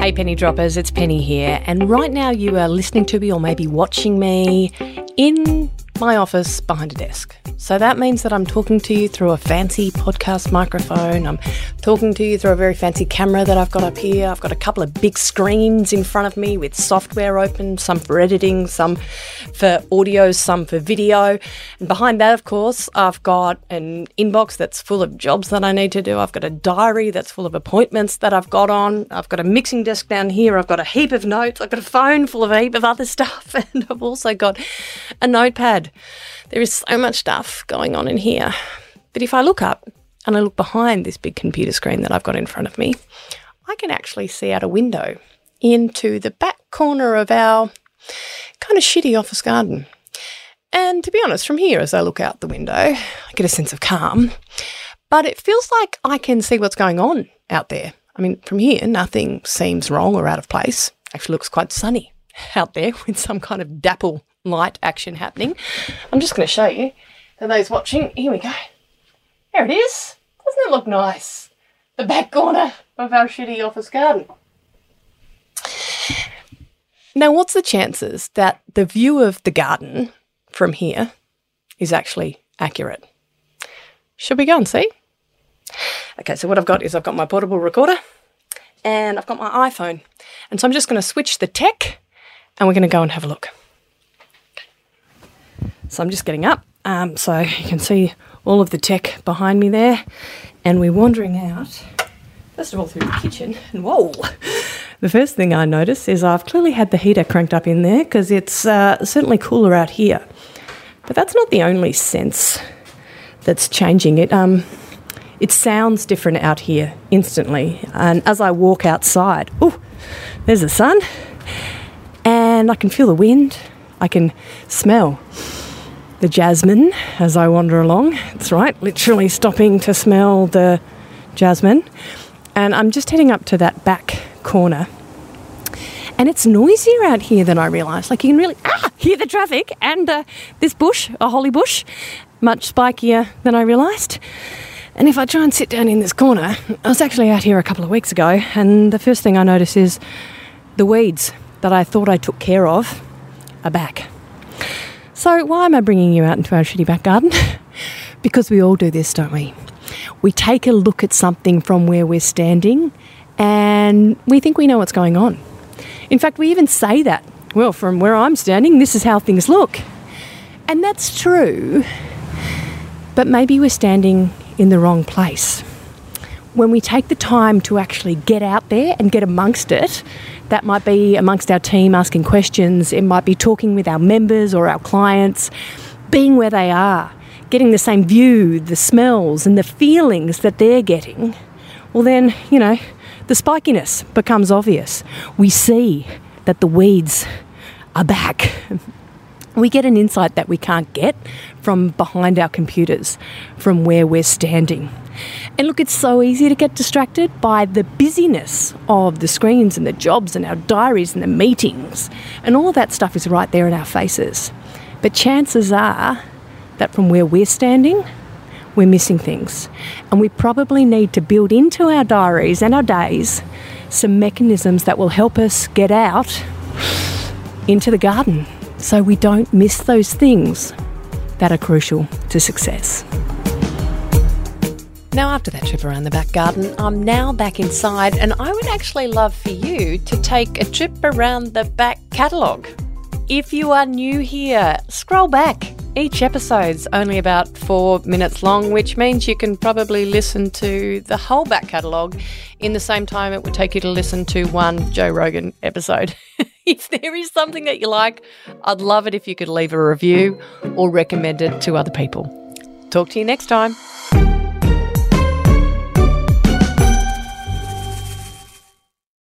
Hey, Penny Droppers, it's Penny here, and right now you are listening to me or maybe watching me in my office behind a desk. So that means that I'm talking to you through a fancy podcast microphone. I'm talking to you through a very fancy camera that I've got up here. I've got a couple of big screens in front of me with software open, some for editing, some for audio, some for video. And behind that, of course, I've got an inbox that's full of jobs that I need to do. I've got a diary that's full of appointments that I've got on. I've got a mixing desk down here. I've got a heap of notes. I've got a phone full of a heap of other stuff. And I've also got a notepad there is so much stuff going on in here. But if I look up and I look behind this big computer screen that I've got in front of me, I can actually see out a window into the back corner of our kind of shitty office garden. And to be honest, from here, as I look out the window, I get a sense of calm. But it feels like I can see what's going on out there. I mean, from here, nothing seems wrong or out of place. Actually, looks quite sunny out there with some kind of dapple light action happening. I'm just going to show you for those watching. Here we go. There it is. Doesn't it look nice? The back corner of our shitty office garden. Now, what's the chances that the view of the garden from here is actually accurate? Should we go and see? Okay, so what I've got is I've got my portable recorder and I've got my iPhone. And so I'm just going to switch the tech and we're going to go and have a look. So I'm just getting up. Um, so you can see all of the tech behind me there. And we're wandering out, first of all, through the kitchen. And whoa! The first thing I notice is I've clearly had the heater cranked up in there because it's uh, certainly cooler out here. But that's not the only sense that's changing. It um, it sounds different out here instantly. And as I walk outside, oh, there's the sun, and I can feel the wind. I can smell the jasmine as I wander along. That's right, literally stopping to smell the jasmine. And I'm just heading up to that back corner. And it's noisier out here than I realised. Like you can really ah, hear the traffic and uh, this bush, a holly bush, much spikier than I realised. And if I try and sit down in this corner, I was actually out here a couple of weeks ago, and the first thing I notice is the weeds that I thought I took care of are back. So, why am I bringing you out into our shitty back garden? because we all do this, don't we? We take a look at something from where we're standing and we think we know what's going on. In fact, we even say that. Well, from where I'm standing, this is how things look. And that's true, but maybe we're standing in the wrong place. When we take the time to actually get out there and get amongst it that might be amongst our team asking questions, it might be talking with our members or our clients, being where they are, getting the same view, the smells, and the feelings that they're getting. Well, then, you know, the spikiness becomes obvious. We see that the weeds are back. We get an insight that we can't get from behind our computers, from where we're standing. And look, it's so easy to get distracted by the busyness of the screens and the jobs and our diaries and the meetings. And all of that stuff is right there in our faces. But chances are that from where we're standing, we're missing things. And we probably need to build into our diaries and our days some mechanisms that will help us get out into the garden so we don't miss those things that are crucial to success. Now, after that trip around the back garden, I'm now back inside, and I would actually love for you to take a trip around the back catalogue. If you are new here, scroll back. Each episode's only about four minutes long, which means you can probably listen to the whole back catalogue in the same time it would take you to listen to one Joe Rogan episode. if there is something that you like, I'd love it if you could leave a review or recommend it to other people. Talk to you next time.